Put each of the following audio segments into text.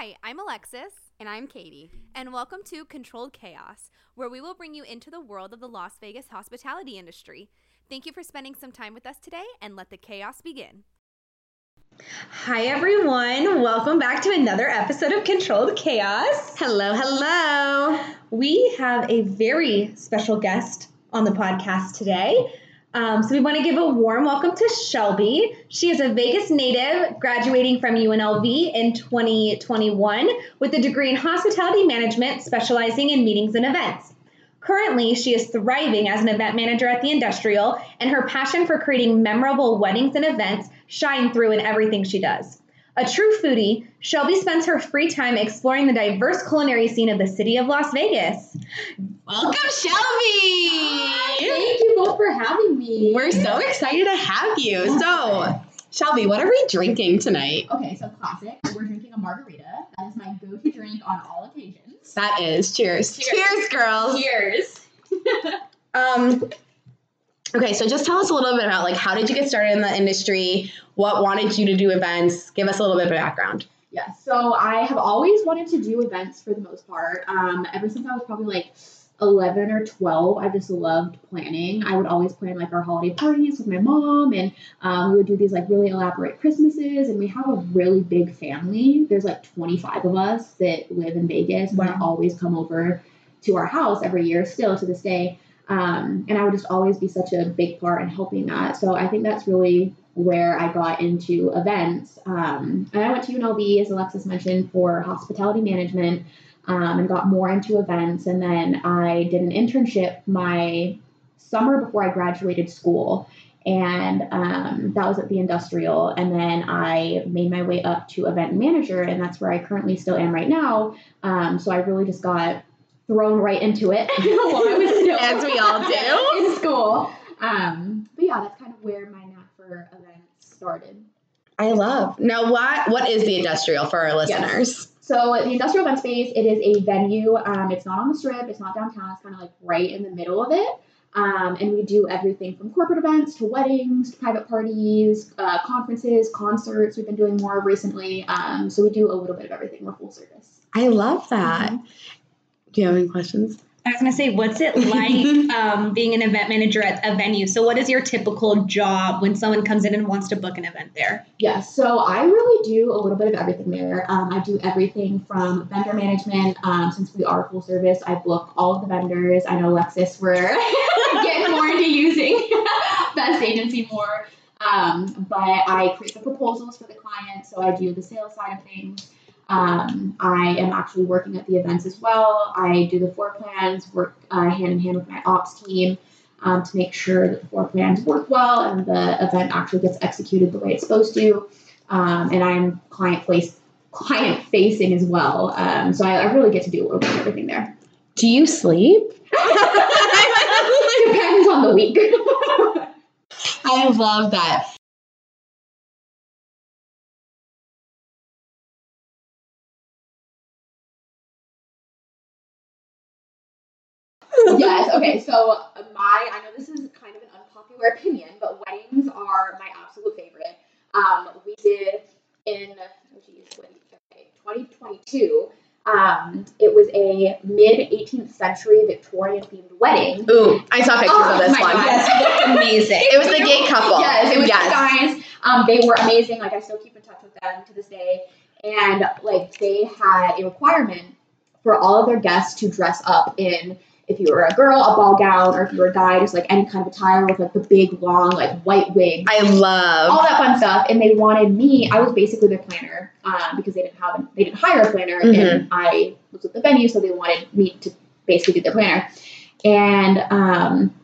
Hi, I'm Alexis. And I'm Katie. And welcome to Controlled Chaos, where we will bring you into the world of the Las Vegas hospitality industry. Thank you for spending some time with us today, and let the chaos begin. Hi, everyone. Welcome back to another episode of Controlled Chaos. Hello, hello. We have a very special guest on the podcast today. Um, so we want to give a warm welcome to Shelbi. She is a Vegas native, graduating from UNLV in 2021 with a degree in hospitality management, specializing in meetings and events. Currently, she is thriving as an event manager at the Industrial, and her passion for creating memorable weddings and events shine through in everything she does. A true foodie, Shelbi spends her free time exploring the diverse culinary scene of the city of Las Vegas. Welcome, Shelbi! Thank you both for having me. We're so excited to have you. So, Shelbi, what are we drinking tonight? Okay, so classic. We're drinking a margarita. That is my go-to drink on all occasions. That is. Cheers. Cheers. Cheers, girls. Cheers. Um, okay, so just tell us a little bit about like how did you get started in the industry? What wanted you to do events? Give us a little bit of background. Yeah, so I have always wanted to do events for the most part. Um, ever since I was probably like 11 or 12, I just loved planning. I would always plan like our holiday parties with my mom, and um, we would do these like really elaborate Christmases. And we have a really big family. There's like 25 of us that live in Vegas, and they always come over to our house every year, still to this day. Um, and I would just always be such a big part in helping that. So I think that's really where I got into events. Um, and I went to UNLV, as Alexis mentioned, for hospitality management um, and got more into events. And then I did an internship my summer before I graduated school. And um, that was at the industrial. And then I made my way up to event manager, and that's where I currently still am right now. Um, so I really just got thrown right into it while I was still As we all do. in school. Um, but yeah, that's kind of where my knack for events started. I love. Now, what what is the industrial for our listeners? So the industrial event space, it is a venue. Um, it's not on the strip. It's not downtown. It's kind of like right in the middle of it. Um, and we do everything from corporate events to weddings, to private parties, uh, conferences, concerts. We've been doing more recently. Um, so we do a little bit of everything. We're full service. I love that. Do you have any questions? I was going to say, what's it like um, being an event manager at a venue? So, what is your typical job when someone comes in and wants to book an event there? Yeah, so I really do a little bit of everything there. Um, I do everything from vendor management. Um, since we are full service, I book all of the vendors. I know Alexis, we're getting more into using Best Agency more. Um, but I create the proposals for the client, so I do the sales side of things. Um, I am actually working at the events as well. I do the floor plans, work uh, hand in hand with my ops team um, to make sure that the floor plans work well and the event actually gets executed the way it's supposed to. Um, and I'm client place client facing as well. Um, so I, I, really get to do a little bit of everything there. Do you sleep? Depends on the week. I love that. Yes. Okay. So my, I know this is kind of an unpopular opinion, but weddings are my absolute favorite. Um, we did in oh geez, 2022. Um, it was a mid 18th century Victorian themed wedding. Ooh, I saw pictures Oh of this one. Yes, it looked amazing. It was the gay couple. Yes, it was yes. the guys. Um, they were amazing. Like I still keep in touch with them to this day. And like they had a requirement for all of their guests to dress up in if you were a girl, a ball gown, or if you were a guy, just like any kind of attire with like the big long like white wig, I love. all that fun stuff. And they wanted me. I was basically their planner um, because they didn't have they didn't hire a planner, Mm-hmm. and I was at the venue, so they wanted me to basically do their planner. And um,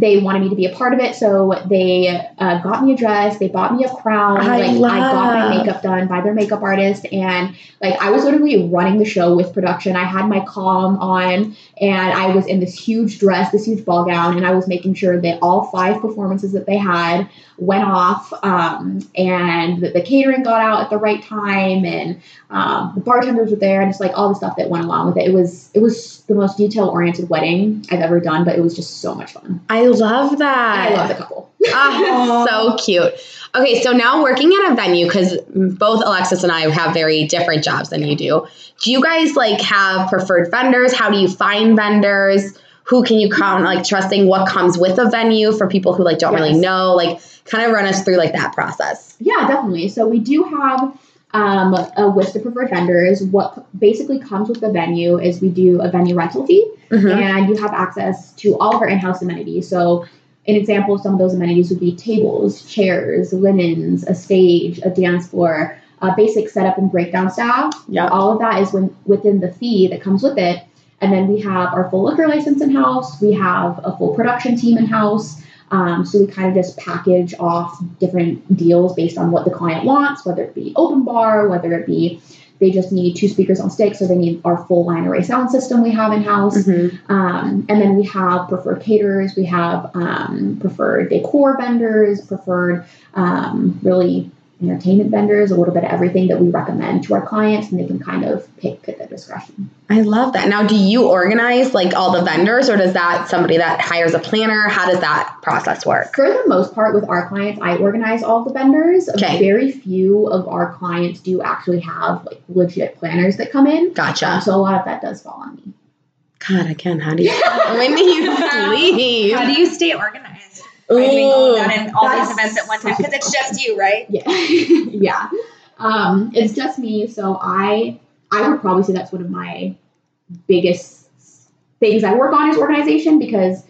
they wanted me to be a part of it, so they uh, got me a dress. They bought me a crown. I like I got my makeup done by their makeup artist, and like I was literally running the show with production. I had my calm on, and I was in this huge dress, this huge ball gown, and I was making sure that all five performances that they had went off, um, and that the catering got out at the right time, and um, the bartenders were there, and just like all the stuff that went along with it. It was it was the most detail oriented wedding I've ever done, but it was just so much fun. I love that. And I love the couple. Ah, so cute. Okay, so now working at a venue because both Alexis and I have very different jobs than you do. Do you guys like have preferred vendors? How do you find vendors? Who can you count like trusting? What comes with a venue for people who like don't really know? Like, kind of run us through like that process. Yeah, definitely. So we do have um, a list of preferred vendors. What basically comes with the venue is we do a venue rental fee, Mhm. and you have access to all of our in-house amenities. So, an example of some of those amenities would be tables, chairs, linens, a stage, a dance floor, a basic setup and breakdown staff. Yeah. All of that is when, within the fee that comes with it. And then we have our full liquor license in house. We have a full production team in house. Um, so we kind of just package off different deals based on what the client wants, whether it be open bar, whether it be they just need two speakers on sticks, so they need our full line array sound system we have in house. Mhm. Um, and then we have preferred caterers, we have um, preferred decor vendors, preferred um, really entertainment vendors, a little bit of everything that we recommend to our clients, and they can kind of pick at their discretion. I love that. Now, do you organize like all the vendors, or does that somebody that hires a planner? How does that process work? For the most part, with our clients, I organize all the vendors. Okay. Very few of our clients do actually have like legit planners that come in. Um, Gotcha. so a lot of that does fall on me. God, again, how do you? when do you sleep? How do you stay organized? By doing all that and all these events at one time because it's just you, right? Yeah, yeah. Um, it's just me, so I I would probably say that's one of my biggest things I work on is organization because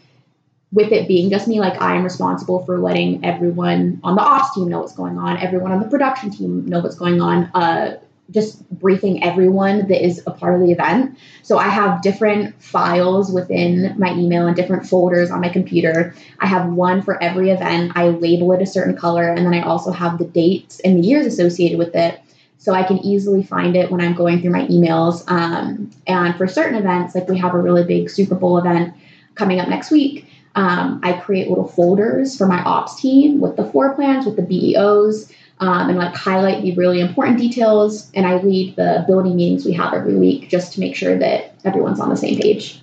with it being just me, like I am responsible for letting everyone on the ops team know what's going on, everyone on the production team know what's going on, uh, just briefing everyone that is a part of the event. So I have different files within my email and different folders on my computer. I have one for every event. I label it a certain color, and then I also have the dates and the years associated with it. So I can easily find it when I'm going through my emails. Um, and for certain events, like we have a really big Super Bowl event coming up next week, um, I create little folders for my ops team with the floor plans, with the BEOs, um, and like highlight the really important details. And I lead the building meetings we have every week just to make sure that everyone's on the same page.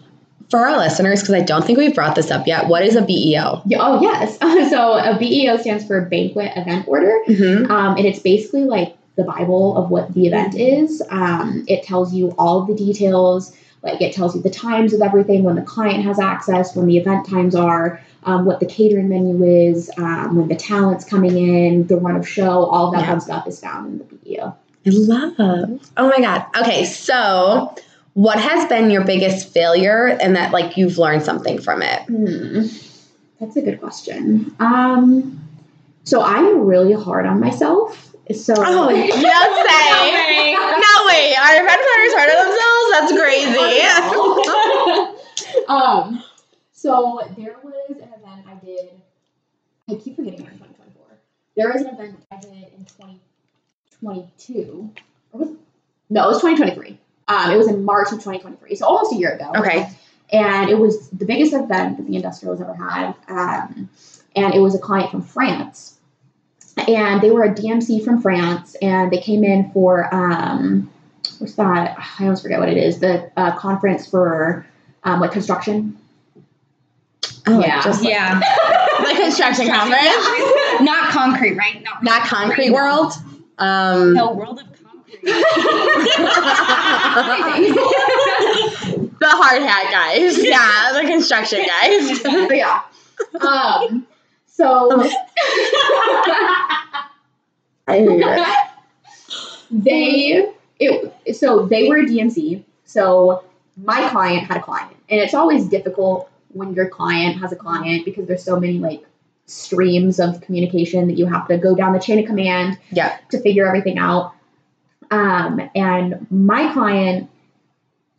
For our listeners, because I don't think we've brought this up yet, what is a BEO? Yeah, oh, yes. so a BEO stands for Banquet Event Order. Mm-hmm. Um, and it's basically like the Bible of what the event is. Um, it tells you all the details, like it tells you the times of everything, when the client has access, when the event times are, um, what the catering menu is, um, when the talent's coming in, the run of show, all that Yeah. fun stuff is found in the BEO. I love. Oh my god. Okay, so what has been your biggest failure, and that like you've learned something from it? Hmm. That's a good question. Um, so I'm really hard on myself. So Oh, you don't say. No way. Our event planners hard on themselves. That's crazy. um, so there was an event I did. I keep forgetting we're in 2024. There was an event I did in 2022. Or was no, it was 2023. Um, it was in March of 2023, so almost a year ago. Okay. And it was the biggest event that the industrial has ever had. Um, and it was a client from France. And they were a DMC from France, and they came in for um, what's that? I always forget what it is. The uh, conference for um, like construction. Oh, Yeah. just like Yeah. the construction conference, Not concrete, right? Not, not concrete world. Um, No, world of concrete. the hard hat guys. Yeah, the construction guys. but yeah. Um, so I hear you. they it so they were a DMC. So my client had a client, and it's always difficult when your client has a client because there's so many like streams of communication that you have to go down the chain of command Yeah. to figure everything out. Um, and my client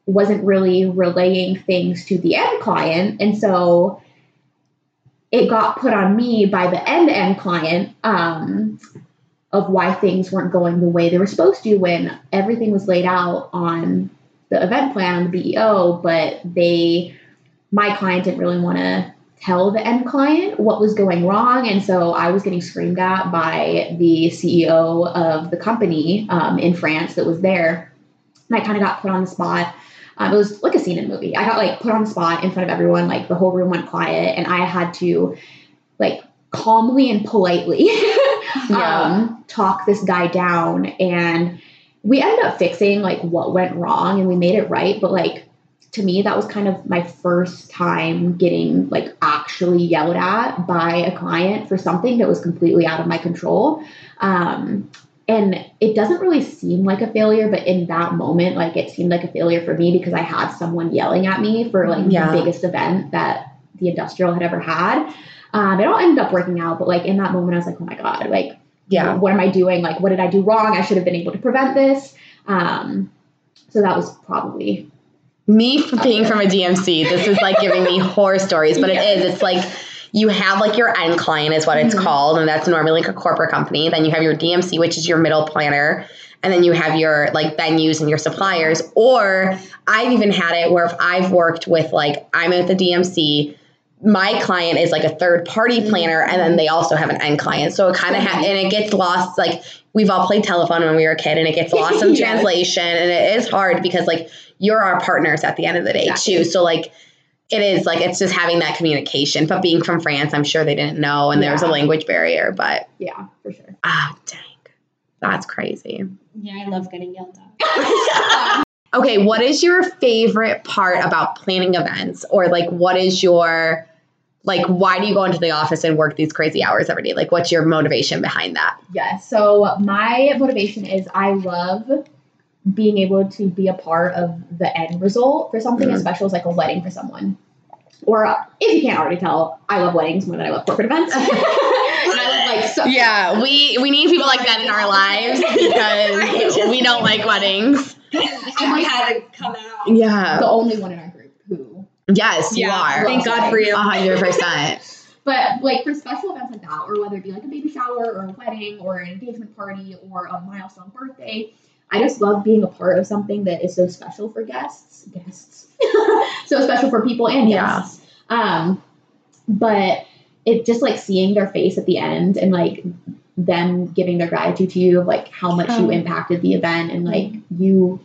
wasn't really relaying things to the end client, and so it got put on me by the end end client um, of why things weren't going the way they were supposed to when everything was laid out on the event plan on the BEO, but they my client didn't really want to tell the end client what was going wrong, and so I was getting screamed at by the CEO of the company um, in France that was there, and I kind of got put on the spot. Um, it was like a scene in a movie. I got like put on spot in front of everyone, like the whole room went quiet, and I had to like calmly and politely Yeah. um, talk this guy down and we ended up fixing like what went wrong and we made it right but like to me that was kind of my first time getting like actually yelled at by a client for something that was completely out of my control um, and it doesn't really seem like a failure but in that moment like it seemed like a failure for me because i had someone yelling at me for like Yeah. the biggest event that the industrial had ever had um, it all ended up working out but like in that moment i was like oh my god like Yeah. what am I doing? Like, what did I do wrong? I should have been able to prevent this. Um, so that was probably Me being from a DMC, this is like giving me horror stories, but Yeah. it is. It's like you have like your end client is what it's Mhm. called, and that's normally like a corporate company. Then you have your DMC, which is your middle planner, and then you have your like venues and your suppliers. Or I've even had it where if I've worked with like I'm at the DMC. My client is like a third party planner, and then they also have an end client. So it kind of ha- and it gets lost. Like we've all played telephone when we were a kid, and it gets lost in Yes. translation, and it is hard because like you're our partners at the end of the day Exactly. too. So like it is like it's just having that communication. But being from France, I'm sure they didn't know and there was a language barrier. But yeah, for sure. ah dang. That's crazy. Yeah, I love getting yelled at. Okay, what is your favorite part about planning events? Or like what is your like why do you go into the office and work these crazy hours every day? Like what's your motivation behind that? Yes. So my motivation is I love being able to be a part of the end result for something Mhm. as special as like a wedding for someone. Or uh, if you can't already tell, I love weddings more than I love corporate events. I love like so Yeah, we we need people like that in our lives because we don't like weddings. I'm like had to come out. Yeah. the only one in our group who Yes, you Yeah, are. Thank God for you. A hundred percent. But like for special events like that, or whether it be like a baby shower or a wedding or an engagement party or a milestone birthday, I just love being a part of something that is so special for guests. Guests. so special for people and Yeah. guests. Um, but it just like seeing their face at the end and like them giving their gratitude to you of like how much you Oh. impacted the event and like you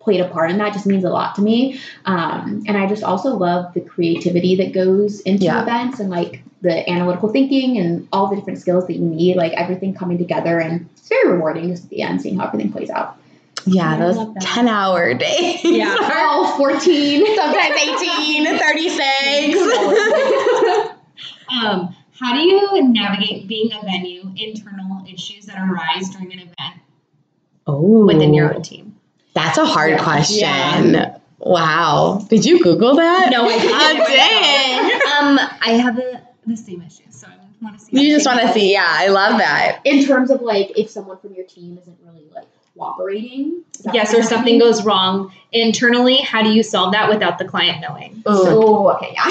played a part in that just means a lot to me. Um, and I just also love the creativity that goes into Yeah. events and like the analytical thinking and all the different skills that you need, like everything coming together. And it's very rewarding just at the end, seeing how everything plays out. Yeah, I those 10 hour days. Yeah. Oh, 14. Sometimes 18, 36. Um, how do you navigate being a venue, internal issues that arise during an event oh, within your own team? That's a hard Yeah. question. Wow. Did you Google that? No, I didn't. Oh, dang. Um, I have the, the same issue, so I want to see. You just want to see. Yeah, I love that. In terms of like if someone from your team isn't really like cooperating. Yes, or something asking? goes wrong internally. How do you solve that without the client knowing? Oh, So, okay, yeah.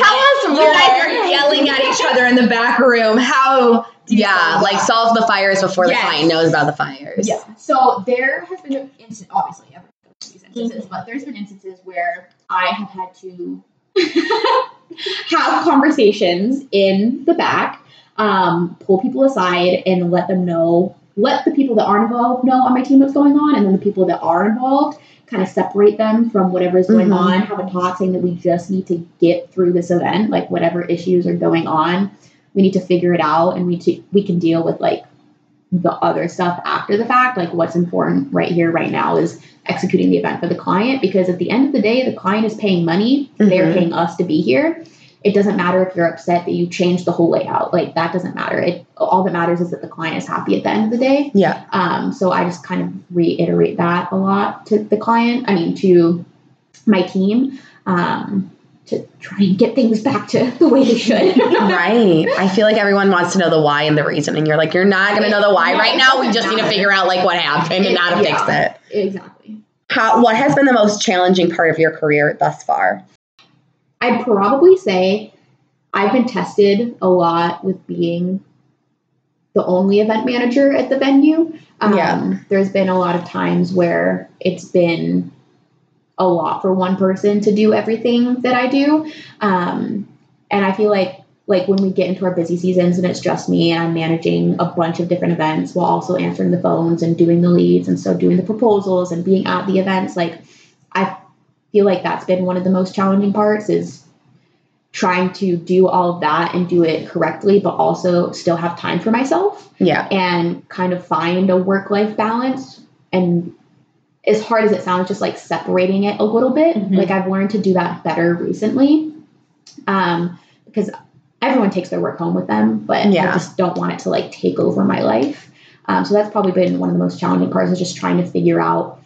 Tell us more. You guys are yelling at each other in the back room. How? do you Yeah, solve like that? solve the fires before the client knows about the fires. Yeah. So there has been an instance, obviously, everyone goes through these instances, but there's been instances where I have had to have conversations in the back, um, pull people aside, and let them know, let the people that aren't involved know on my team what's going on, and then the people that are involved kind of separate them from whatever is going Mhm. on. Have a talk saying that we just need to get through this event, like whatever issues are going on, we need to figure it out, and we to, we can deal with like the other stuff after the fact. Like what's important right here, right now is executing the event for the client because at the end of the day, the client is paying money. They're Mhm. paying us to be here. It doesn't matter if you're upset that you changed the whole layout. Like that doesn't matter. It all that matters is that the client is happy at the end of the day. Yeah. Um, so I just kind of reiterate that a lot to the client. I mean to my team. Um, to try and get things back to the way they should. right. I feel like everyone wants to know the why and the reason, and you're like, you're not going to know the why right now. We just need to figure out like what happened and how to fix it. exactly. How? What has been the most challenging part of your career thus far? I'd probably say I've been tested a lot with being the only event manager at the venue. Um, Yeah. There's been a lot of times where it's been a lot for one person to do everything that I do. Um, and I feel like like when we get into our busy seasons and it's just me and I'm managing a bunch of different events while also answering the phones and doing the leads and so doing the proposals and being at the events, like feel like that's been one of the most challenging parts is trying to do all of that and do it correctly, but also still have time for myself Yeah. and kind of find a work life balance. And as hard as it sounds, just like separating it a little bit. Mhm. Like I've learned to do that better recently um, because everyone takes their work home with them, but Yeah. I just don't want it to like take over my life. Um, so that's probably been one of the most challenging parts is just trying to figure out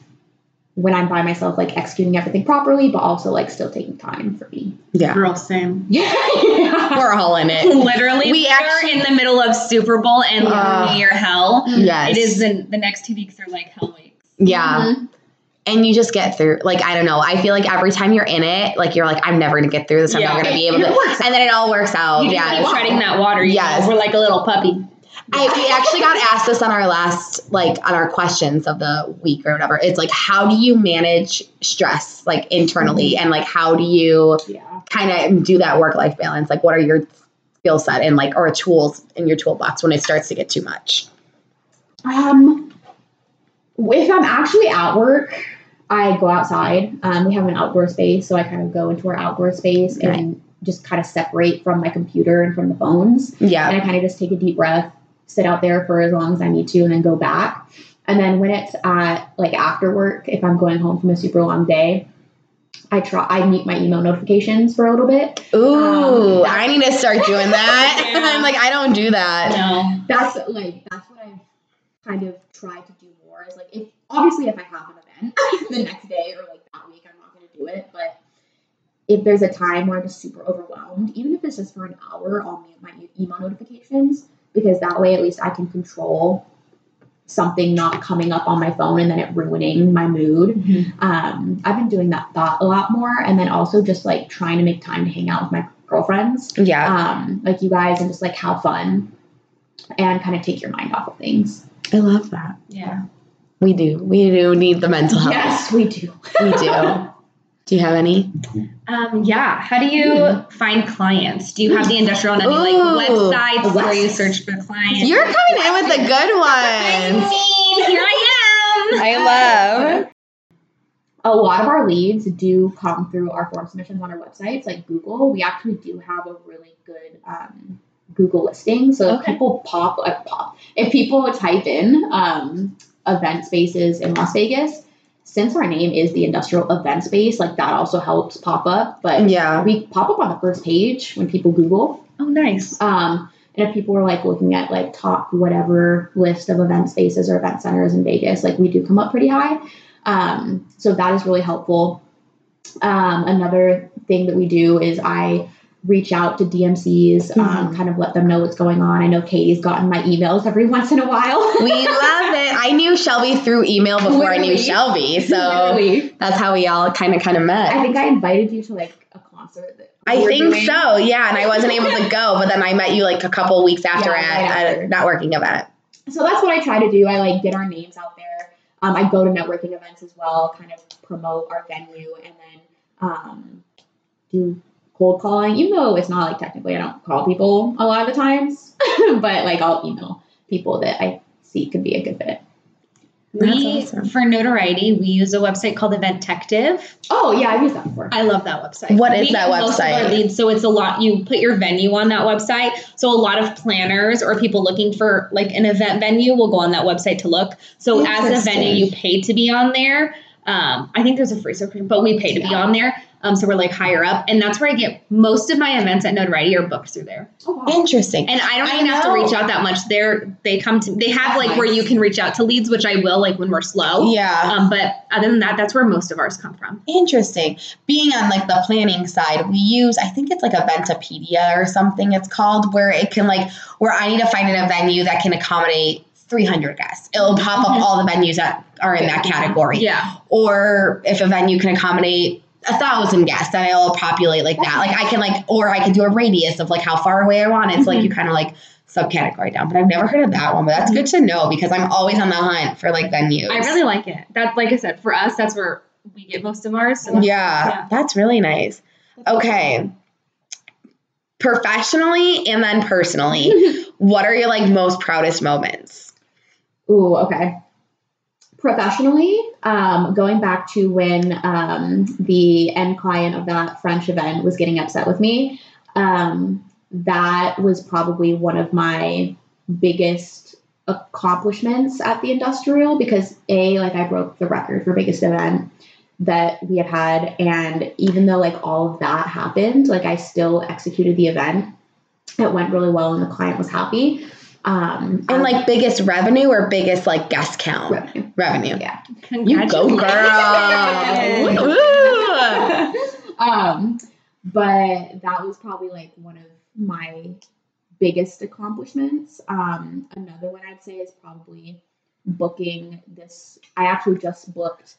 when I'm by myself, like executing everything properly, but also like still taking time for me. Yeah. We're all same. Yeah. We're all in it. Literally, We we, actually- are in the middle of Super Bowl and Ugh. New Year hell. Yes. It is the, the next two weeks are like hell weeks. Yeah. Mhm. And you just get through. Like, I don't know. I feel like every time you're in it, like, you're like, I'm never going to get through this. I'm Yeah. not going to be able to. works And then it all works out. You yeah. keep treading that water. You Yes. yes. We're like a little puppy. I, we actually got asked this on our last, like, on our questions of the week or whatever. It's like, how do you manage stress, like, internally? And, like, how do you Yeah. kind of do that work life balance? Like, what are your skill set and, like, or tools in your toolbox when it starts to get too much? Um, if I'm actually at work, I go outside. Um, we have an outdoor space, so I kind of go into our outdoor space Right. and just kind of separate from my computer and from the phones. Yeah. And I kind of just take a deep breath, sit out there for as long as I need to, and then go back. And then when it's at like after work, if I'm going home from a super long day, I try I mute my email notifications for a little bit. Ooh, Um, I need to start doing that. Yeah. I'm like, I don't do that. No. That's like that's what I've kind of tried to do more. Is like if obviously if I have an event the next day or like that week, I'm not going to do it. But if there's a time where I'm just super overwhelmed, even if it's just for an hour, I'll mute my email notifications because that way at least I can control something not coming up on my phone and then it ruining my mood. Um, I've been doing that thought a lot more, and then also just like trying to make time to hang out with my girlfriends Yeah. um, like you guys and just like have fun and kind of take your mind off of things. I love that. Yeah. We do. We do need the mental health. Yes, we do. We do. Do you have any? Um, yeah. How do you find clients? Do you have the industrial and any like Ooh, websites where you search for clients? You're coming in with the good I mean, here I am. I love. A lot of our leads do come through our form submissions on our websites, like Google. We actually do have a really good um, Google listing. So if people pop, uh, pop, if people type in um, event spaces in Las Vegas, since our name is the industrial event space, like that also helps pop up. But Yeah. we pop up on the first page when people Google. Oh, nice. Um, and if people are like looking at like top whatever list of event spaces or event centers in Vegas, like we do come up pretty high. Um, so that is really helpful. Um, another thing that we do is I reach out to DMCs, um, kind of let them know what's going on. I know Katie's gotten my emails every once in a while. We love it. I knew Shelbi through email before I knew Shelbi. So Literally. that's how we all kind of kind of met. I think I invited you to like a concert. That I think doing. so. Yeah. And I wasn't able to go, but then I met you like a couple weeks after Yeah, at, right after. a networking event. so that's what I try to do. I like get our names out there. Um, I go to networking events as well, kind of promote our venue, and then um, do cold calling. Even though it's not like technically I don't call people a lot of the times, but like I'll email people that I see could be a good fit. We awesome. for notoriety, we use a website called Eventective. Oh yeah, I've used that before. I love that website. What is We that get most of our website? leads, so it's a lot. You put your venue on that website. So a lot of planners or people looking for like an event venue will go on that website to look. So as a venue, you pay to be on there. Um, I think there's a free subscription, but we pay to be on there. Um, so we're like higher up, and that's where I get most of my events at Notoriety are booked through there. Oh, wow. Interesting. And I don't I even have to reach out that much. They're they come to they have That's like where you can reach out to leads, which I will like when we're slow. Yeah. Um, but other than that, that's where most of ours come from. Interesting. Being on like the planning side, we use I think it's like Eventapedia or something it's called where it can like where I need to find a venue that can accommodate 300 guests. It'll pop up Mhm. all the venues that are in that category. Yeah. Or if a venue can accommodate a thousand guests, and it'll populate like that. Like I can like or I can do a radius of like how far away I want it. So like you mm-hmm. kind of like subcategory down. But I've never heard of that one. But that's good to know because I'm always on the hunt for like venues. I really like it. That, like I said, for us, that's where we get most of ours. So that's- yeah, yeah. that's really nice. Okay. Professionally and then personally, what are your like most proudest moments? Ooh, okay. Professionally, um, going back to when um, the end client of that French event was getting upset with me, um, that was probably one of my biggest accomplishments at the industrial because a like I broke the record for biggest event that we have had and even though like all of that happened like I still executed the event. It went really well and the client was happy. Um And like biggest revenue or biggest like guest count? revenue Revenue. yeah You go, girl. Um, but that was probably like one of my biggest accomplishments. Um, another one I'd say is probably booking this. I actually just booked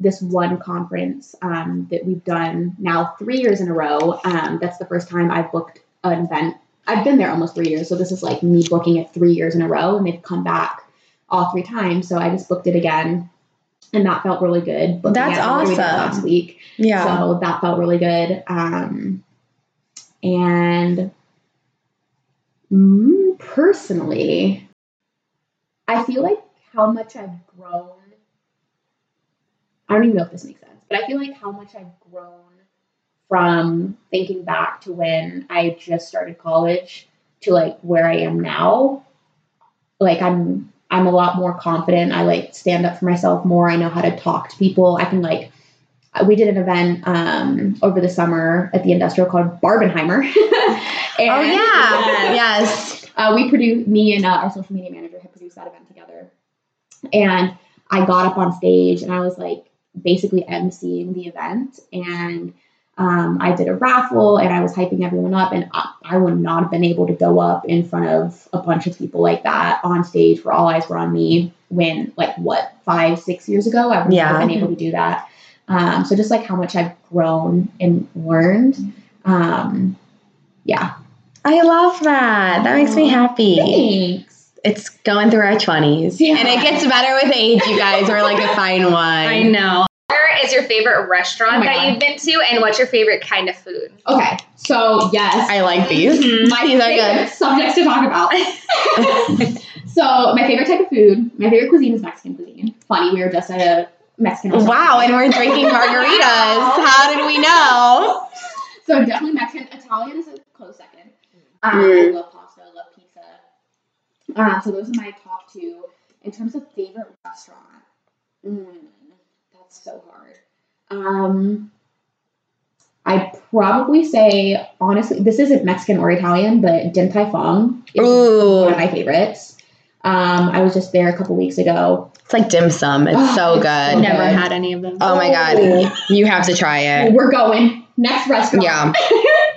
this one conference um, that we've done now three years in a row. Um, that's the first time I've booked an event. I've been there almost three years, so this is like me booking it three years in a row, and they've come back all three times. So I just booked it again, and that felt really good. Booking That's it after we did it awesome. Last week, Yeah. so that felt really good. Um, and mm, personally, I feel like how much I've grown. I don't even know if this makes sense, but I feel like how much I've grown from thinking back to when I just started college to like where I am now. Like I'm I'm a lot more confident. I like stand up for myself more. I know how to talk to people. I can like we did an event um, over the summer at the industrial called Barbenheimer. And, oh yeah. Yes. uh, we produced me and uh, our social media manager had produced that event together and i got up on stage and i was like basically emceeing the event and um, i did a raffle and i was hyping everyone up and I, I would not have been able to go up in front of a bunch of people like that on stage where all eyes were on me when like what five six years ago i would not Yeah. have been able to do that um, so just like how much i've grown and learned um, yeah I love that. That makes me happy. thanks It's going through our 20s. Yeah. And it gets better with age, you guys. We're like a fine one. I know. Where is your favorite restaurant Oh that God. you've been to, and what's your favorite kind of food? Okay, so yes, I like these. my These are favorite good. subjects to talk about. so my favorite type of food, my favorite cuisine is Mexican cuisine. Funny, we were just at a Mexican. restaurant. Wow, and we're drinking margaritas. How did we know? So definitely Mexican. Italian is a close second. Um, I Mm. love pasta. I love pizza. Um, so those are my top two. In terms of favorite restaurant, mm, that's so hard. Um, I'd probably say honestly, this isn't Mexican or Italian, but Din Tai Fung is Ooh. one of my favorites. Um, I was just there a couple weeks ago. It's like dim sum. It's Oh, so it's good. so Never good. had any of them. Oh my god. Oh. You have to try it. We're going next restaurant. Yeah.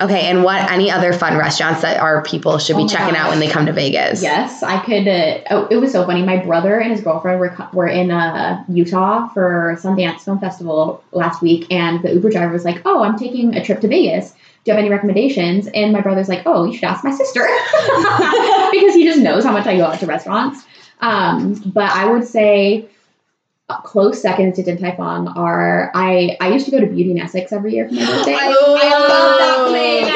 Okay, and what any other fun restaurants that our people should be Oh checking out when they come to Vegas? Yes, I could. Uh, oh, it was so funny. My brother and his girlfriend were were in uh, Utah for Sundance Film Festival last week, and the Uber driver was like, "Oh, I'm taking a trip to Vegas. Do you have any recommendations?" And my brother's like, "Oh, you should ask my sister," because he just knows how much I go out to restaurants. Um, but I would say close seconds to Din Tai Fung are I I used to go to Beauty and Essex every year for my birthday. I love that place.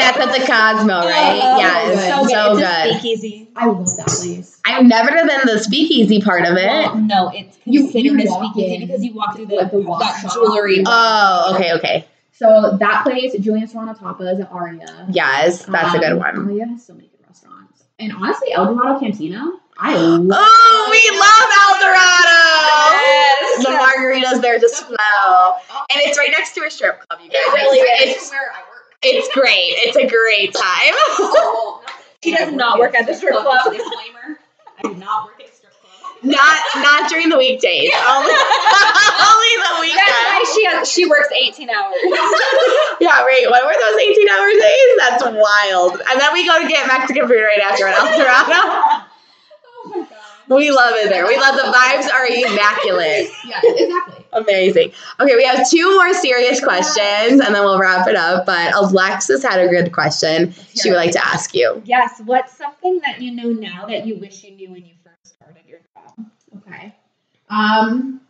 That's at the Cosmo, right? Oh, yes, so good. so it's good. a speakeasy. I love that place. I've never done the speakeasy part of it. Well, no, it's You- considered you a walk speakeasy in, because you walk through the, like the walk that jewelry. Oh, okay, okay. So that place, Julian Serrano Tapas at Aria. Yes, that's a good Um, one. Aria has so many good restaurants. And honestly, El Dorado Cantina, I oh, love Oh, we love El Dorado. The margaritas there just flow, and it's right next to a strip club. You guys, it's, where I work. it's great. It's a great time. She does not work at the strip club. Disclaimer: I do not work at a strip club. not not during the weekdays. Only, only the That's why she has, she works 18 hours. Yeah, right. What were those 18 hour days? That's wild. And then we go to get Mexican food right after at El Dorado. My god. We love it there. We love the vibes are immaculate. Yeah, exactly. Amazing. Okay, we have two more serious questions and then we'll wrap it up. But Alexis had a good question she would like to ask you. Yes. What's something that you know now that you wish you knew when you first started your job? Okay. Um,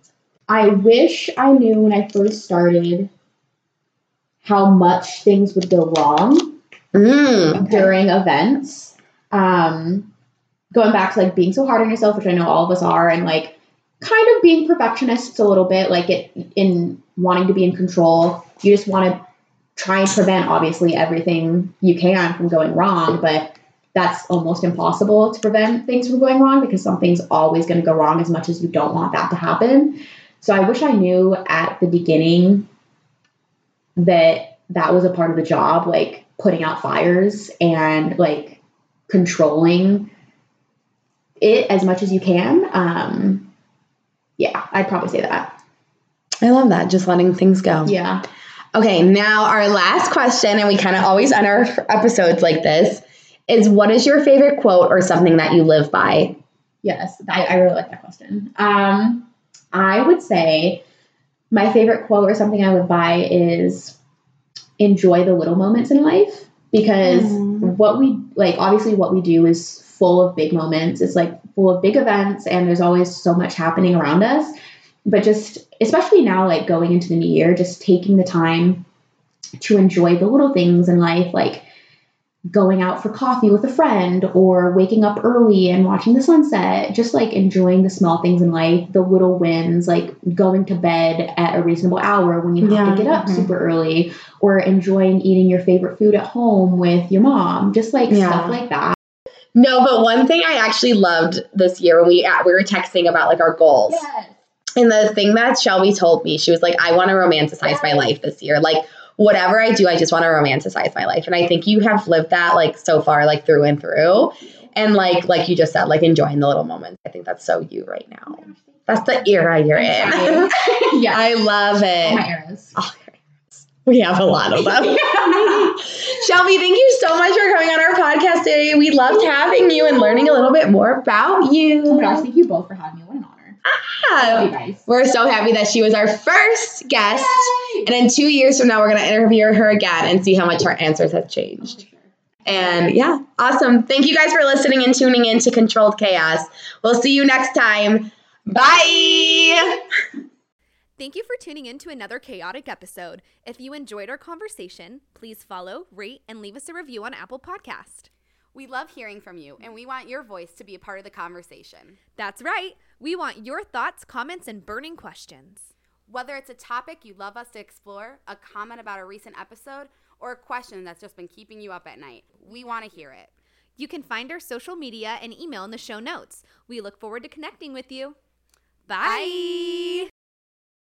I wish I knew when I first started how much things would go wrong Mm. during events. Um, going back to like being so hard on yourself, which I know all of us are, and like kind of being perfectionists a little bit, like it in wanting to be in control. You just want to try and prevent obviously everything you can from going wrong, but that's almost impossible to prevent things from going wrong because something's always going to go wrong as much as you don't want that to happen. So I wish I knew at the beginning that that was a part of the job, like putting out fires and like controlling it as much as you can. Um, yeah, I'd probably say that. I love that. Just letting things go. Yeah. Okay, now our last question, and we kind of always end our episodes like this, is what is your favorite quote or something that you live by? Yes, I, I really like that question. Um, I would say my favorite quote or something I live by is enjoy the little moments in life because Mm. what we like, obviously, what we do is full of big moments. It's like full of big events, and there's always so much happening around us. But just, especially now, like going into the new year, just taking the time to enjoy the little things in life, like going out for coffee with a friend or waking up early and watching the sunset, just like enjoying the small things in life, the little wins, like going to bed at a reasonable hour when you have Yeah, to get up mhm. super early, or enjoying eating your favorite food at home with your mom, just like Yeah. stuff like that. No, but one thing I actually loved this year when we uh, we were texting about like our goals. Yes. And the thing that Shelbi told me, she was like, I want to romanticize my life this year. Like, whatever I do, I just want to romanticize my life. And I think you have lived that like so far, like through and through. And like, like you just said, like enjoying the little moments. I think that's so you right now. That's the era you're in. yeah. I love my it. eras. Oh, we have a lot of them. Shelbi, thank you so much for coming on our podcast today. We loved having you and learning a little bit more about you. Oh my gosh, thank you both for having me. What an honor. I love you guys. We're so happy that she was our first guest. And in two years from now, we're going to interview her again and see how much her answers have changed. Oh, and yeah, awesome. Thank you guys for listening and tuning in to Controlled Chaos. We'll see you next time. Bye. Thank you for tuning in to another chaotic episode. If you enjoyed our conversation, please follow, rate, and leave us a review on Apple Podcast. We love hearing from you, and we want your voice to be a part of the conversation. That's right. We want your thoughts, comments, and burning questions. Whether it's a topic you'd love us to explore, a comment about a recent episode, or a question that's just been keeping you up at night, we want to hear it. You can find our social media and email in the show notes. We look forward to connecting with you. Bye.